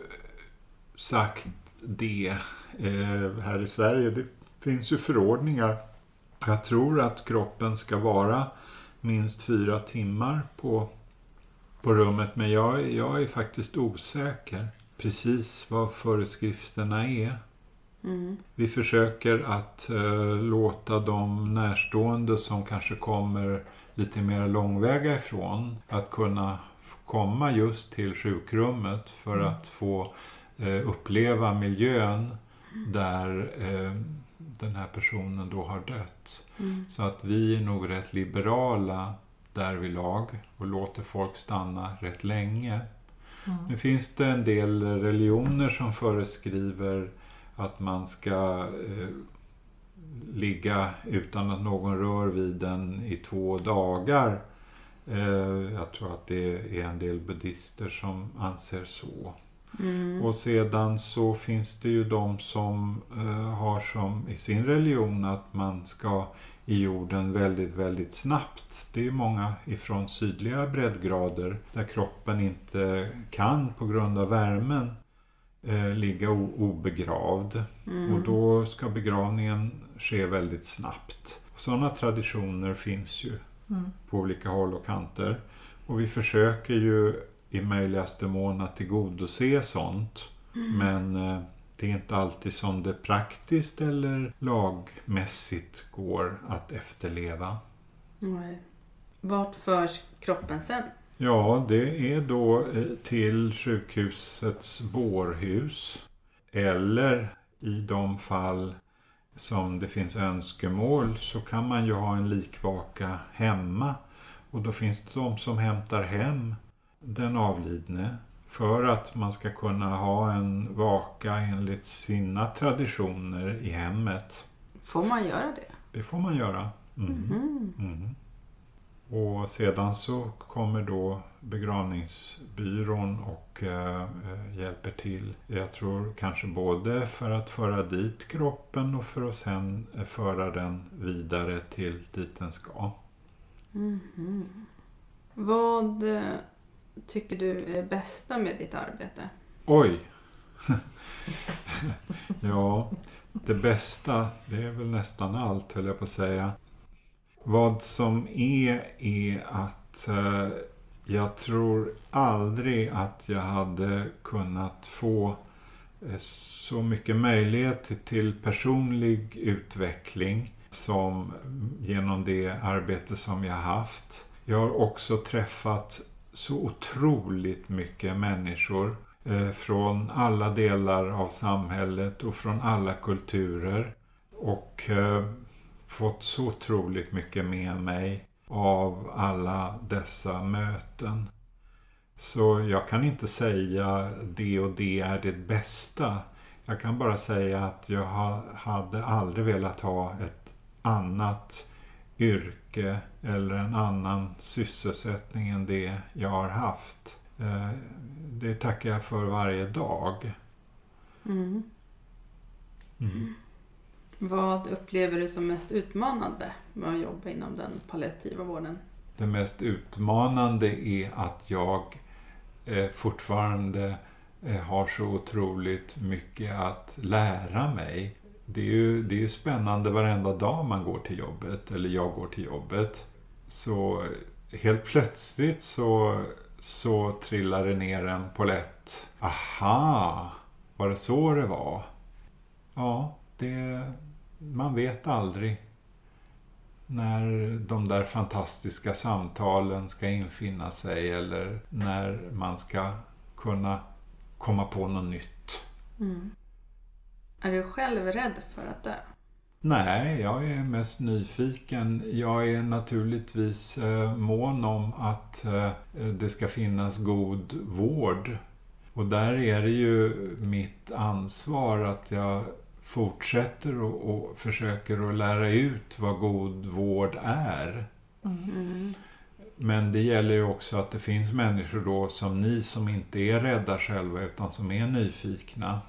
sagt det eh, här i Sverige. Det finns ju förordningar. Jag tror att kroppen ska vara minst fyra timmar på, på rummet. Men jag, jag är faktiskt osäker precis vad föreskrifterna är. Mm. Vi försöker att eh, låta de närstående som kanske kommer lite mer långväga ifrån att kunna komma just till sjukrummet för mm. att få eh, uppleva miljön där eh, den här personen då har dött. Mm. Så att vi är nog rätt liberala därvidlag och låter folk stanna rätt länge. Mm. Nu finns det en del religioner som föreskriver att man ska eh, ligga utan att någon rör vid den i två dagar. Eh, jag tror att det är en del buddhister som anser så. Mm. Och sedan så finns det ju de som eh, har som i sin religion att man ska i jorden väldigt, väldigt snabbt. Det är många ifrån sydliga breddgrader där kroppen inte kan på grund av värmen eh, ligga obegravd. Mm. Och då ska begravningen ske väldigt snabbt. Sådana traditioner finns ju mm. på olika håll och kanter. Och vi försöker ju i möjligaste mån att tillgodose sånt. Mm. Men eh, det är inte alltid som det praktiskt eller lagmässigt går att efterleva. Nej. Vart förs kroppen sen? Ja, det är då eh, till sjukhusets bårhus. Eller i de fall som det finns önskemål så kan man ju ha en likvaka hemma. Och då finns det de som hämtar hem den avlidne för att man ska kunna ha en vaka enligt sina traditioner i hemmet. Får man göra det? Det får man göra. Mm. Mm. Och sedan så kommer då begravningsbyrån och eh, hjälper till. Jag tror kanske både för att föra dit kroppen och för att sen föra den vidare till dit den ska. Mm. Vad eh, tycker du är det bästa med ditt arbete? Oj! ja, det bästa, det är väl nästan allt höll jag på att säga. Vad som är, är att eh, jag tror aldrig att jag hade kunnat få eh, så mycket möjlighet till personlig utveckling som genom det arbete som jag haft. Jag har också träffat så otroligt mycket människor eh, från alla delar av samhället och från alla kulturer. Och eh, fått så otroligt mycket med mig av alla dessa möten. Så jag kan inte säga det och det är det bästa. Jag kan bara säga att jag hade aldrig velat ha ett annat yrke eller en annan sysselsättning än det jag har haft. Eh, det tackar jag för varje dag. Mm. Mm. Vad upplever du som mest utmanande med att jobba inom den palliativa vården? Det mest utmanande är att jag eh, fortfarande eh, har så otroligt mycket att lära mig. Det är, ju, det är ju spännande varenda dag man går till jobbet, eller jag går till jobbet. Så eh, helt plötsligt så, så trillar det ner en polett. Aha, var det så det var? Ja, det, man vet aldrig när de där fantastiska samtalen ska infinna sig eller när man ska kunna komma på något nytt. Mm. Är du själv rädd för att dö? Nej, jag är mest nyfiken. Jag är naturligtvis eh, mån om att eh, det ska finnas god vård. Och där är det ju mitt ansvar att jag fortsätter och, och försöker att lära ut vad god vård är. Mm. Men det gäller ju också att det finns människor då som ni som inte är rädda själva utan som är nyfikna.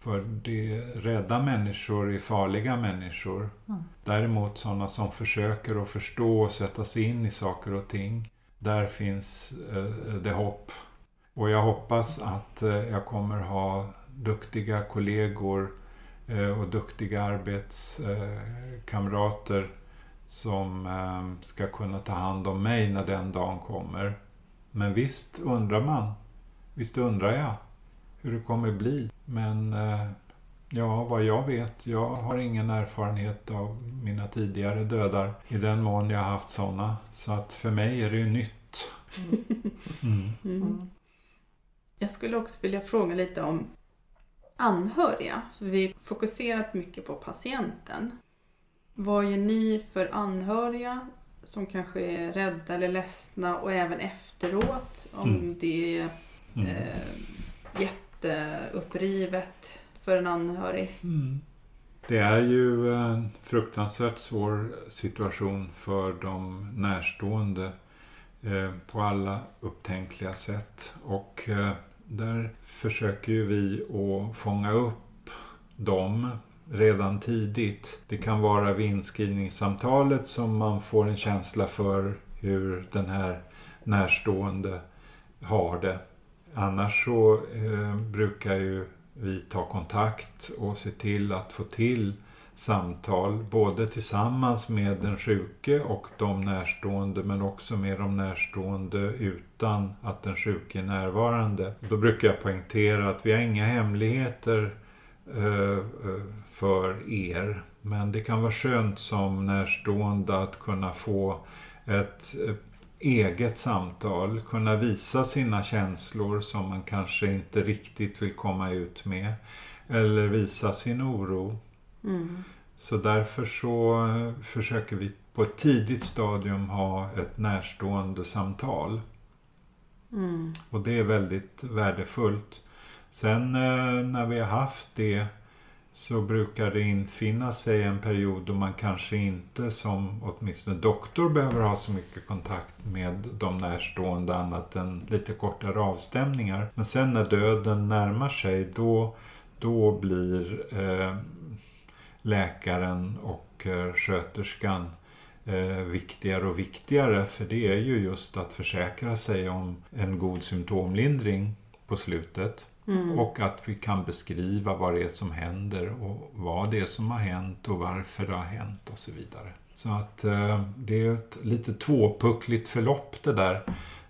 För det, rädda människor är farliga människor. Mm. Däremot sådana som försöker att förstå och sätta sig in i saker och ting. Där finns eh, det hopp. Och jag hoppas att eh, jag kommer ha duktiga kollegor och duktiga arbetskamrater som ehm, ska kunna ta hand om mig när den dagen kommer. Men visst undrar man. Visst undrar jag hur det kommer bli. Men eh, ja, vad jag vet, jag har ingen erfarenhet av mina tidigare dödar i den mån jag har haft sådana. Så att för mig är det ju nytt. Mm. Mm. Jag skulle också vilja fråga lite om anhöriga. Vi har fokuserat mycket på patienten. Vad gör ni för anhöriga som kanske är rädda eller ledsna och även efteråt om mm. det är mm. eh, jätteupprivet för en anhörig? Mm. Det är ju en fruktansvärt svår situation för de närstående eh, på alla upptänkliga sätt. Och eh, där försöker ju vi att fånga upp dem redan tidigt. Det kan vara vid inskrivningssamtalet som man får en känsla för hur den här närstående har det. Annars så eh, brukar ju vi ta kontakt och se till att få till samtal både tillsammans med den sjuke och de närstående men också med de närstående utan att den sjuke är närvarande. Då brukar jag poängtera att vi har inga hemligheter eh, eh, för er men det kan vara skönt som närstående att kunna få ett eh, eget samtal, kunna visa sina känslor som man kanske inte riktigt vill komma ut med eller visa sin oro. Mm. Så därför så försöker vi på ett tidigt stadium ha ett närstående samtal. Mm. Och det är väldigt värdefullt. Sen eh, när vi har haft det så brukar det infinna sig en period då man kanske inte som åtminstone doktor behöver ha så mycket kontakt med de närstående annat än lite kortare avstämningar. Men sen när döden närmar sig då, då blir eh, läkaren och eh, sköterskan eh, viktigare och viktigare för det är ju just att försäkra sig om en god symptomlindring på slutet. Mm. Och att vi kan beskriva vad det är som händer och vad det är som har hänt och varför det har hänt och så vidare. Så att eh, det är ett lite tvåpuckligt förlopp det där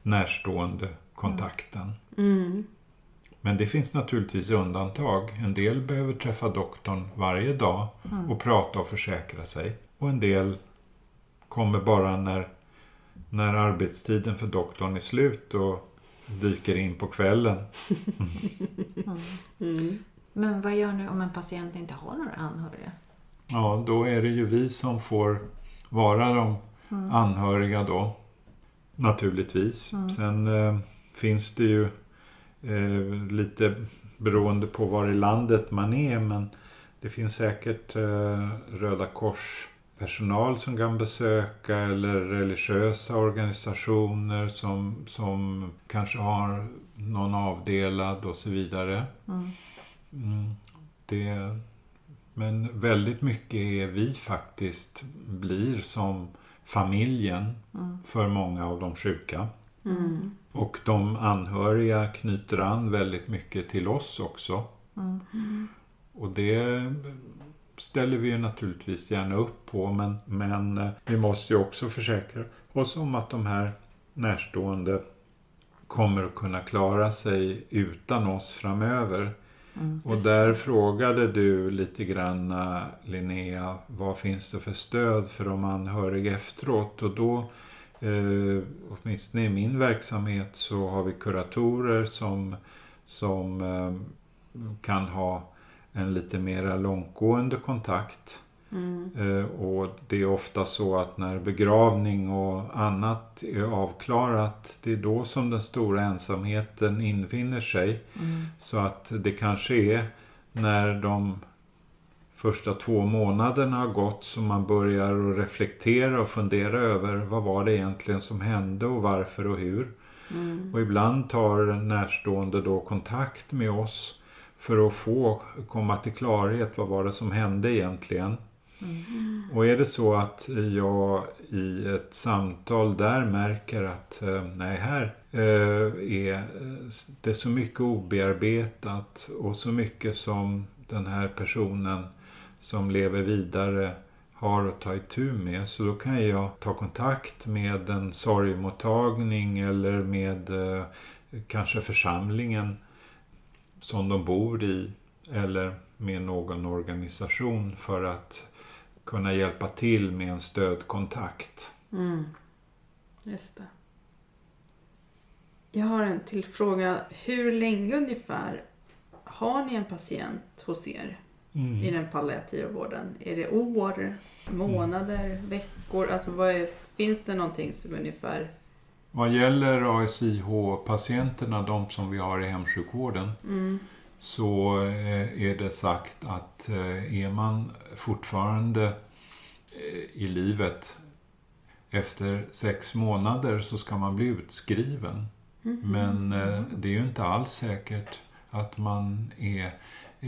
närstående kontakten. Mm. Men det finns naturligtvis undantag. En del behöver träffa doktorn varje dag och prata och försäkra sig. Och en del kommer bara när, när arbetstiden för doktorn är slut och dyker in på kvällen. Mm. Men vad gör ni om en patient inte har några anhöriga? Ja, då är det ju vi som får vara de anhöriga då. Naturligtvis. Sen eh, finns det ju eh, lite beroende på var i landet man är men det finns säkert eh, Röda Kors personal som kan besöka eller religiösa organisationer som, som kanske har någon avdelad och så vidare. Mm. Mm, det, men väldigt mycket är vi faktiskt blir som familjen för många av de sjuka. Mm. Och de anhöriga knyter an väldigt mycket till oss också. Mm. Och det ställer vi ju naturligtvis gärna upp på men, men eh, vi måste ju också försäkra oss om att de här närstående kommer att kunna klara sig utan oss framöver. Mm. Och där frågade du lite grann eh, Linnea, vad finns det för stöd för de anhöriga efteråt? Och då, eh, åtminstone i min verksamhet, så har vi kuratorer som, som eh, kan ha en lite mera långtgående kontakt. Mm. Eh, och det är ofta så att när begravning och annat är avklarat, det är då som den stora ensamheten infinner sig. Mm. Så att det kanske är när de första två månaderna har gått som man börjar att reflektera och fundera över vad var det egentligen som hände och varför och hur. Mm. Och ibland tar en närstående då kontakt med oss för att få komma till klarhet vad var det som hände egentligen. Och är det så att jag i ett samtal där märker att eh, nej, här eh, är det så mycket obearbetat och så mycket som den här personen som lever vidare har att ta itu med. Så då kan jag ta kontakt med en sorgmottagning eller med eh, kanske församlingen som de bor i eller med någon organisation för att kunna hjälpa till med en stödkontakt. Mm. Just det. Jag har en till fråga. Hur länge ungefär har ni en patient hos er i den palliativa vården? Är det år, månader, veckor? Alltså vad är, finns det någonting som ungefär... Vad gäller ASIH-patienterna, de som vi har i hemsjukvården, Mm, så eh, är det sagt att eh, är man fortfarande eh, i livet efter sex månader så ska man bli utskriven. Mhm. Men det är ju inte alls säkert att man är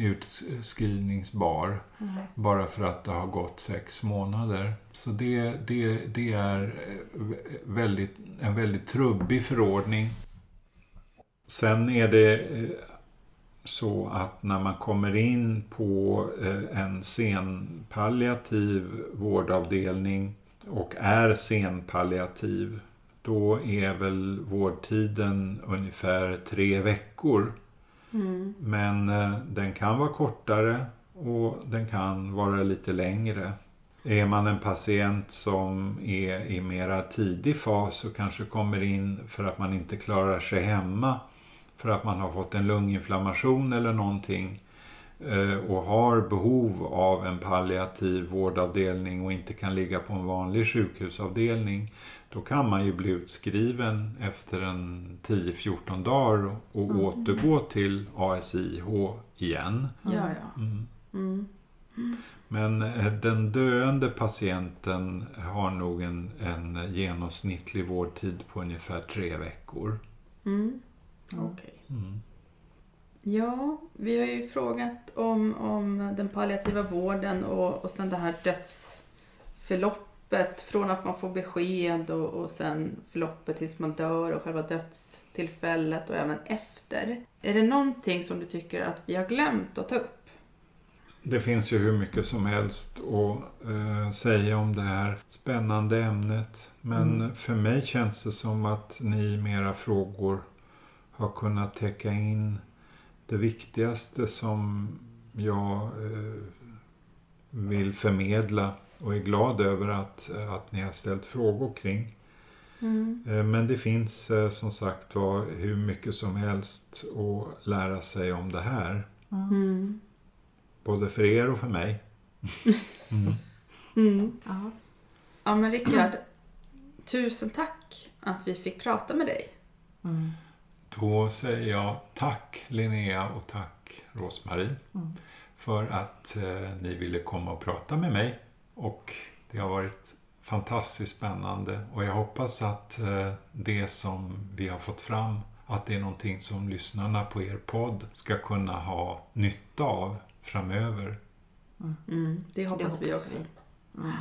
utskrivningsbar Nej. bara för att det har gått sex månader. Så det, det, det är eh, väldigt, en väldigt trubbig förordning. Sen är det eh, så att när man kommer in på eh, en senpalliativ vårdavdelning och är senpalliativ då är väl vårdtiden ungefär tre veckor. Mm. Men eh, den kan vara kortare och den kan vara lite längre. Är man en patient som är i mera tidig fas och kanske kommer in för att man inte klarar sig hemma för att man har fått en lunginflammation eller någonting eh, och har behov av en palliativ vårdavdelning och inte kan ligga på en vanlig sjukhusavdelning då kan man ju bli utskriven efter en 10-14 dagar och återgå till ASIH igen. Ja, ja. Mm. Mm. Men eh, den döende patienten har nog en, en genomsnittlig vårdtid på ungefär tre veckor. Mm. Okej. Mm. Ja, vi har ju frågat om, om den palliativa vården och, och sen det här dödsförloppet från att man får besked och, och sen förloppet tills man dör och själva dödstillfället och även efter. Är det någonting som du tycker att vi har glömt att ta upp? Det finns ju hur mycket som helst att eh, säga om det här spännande ämnet. Men Mm. för mig känns det som att ni med era frågor har kunnat täcka in det viktigaste som jag eh, vill förmedla och är glad över att, att ni har ställt frågor kring. Eh, Men det finns eh, som sagt var hur mycket som helst att lära sig om det här. Mm. Både för er och för mig. Mm. Mm. Ja. Ja men Rickard, tusen tack att vi fick prata med dig. Mm. Då säger jag tack Linnea och tack Rosmarie Mm. för att eh, ni ville komma och prata med mig. Och det har varit fantastiskt spännande och jag hoppas att eh, det som vi har fått fram att det är någonting som lyssnarna på er podd ska kunna ha nytta av framöver. Mm, det hoppas Det vi hoppas också. vi. Mm.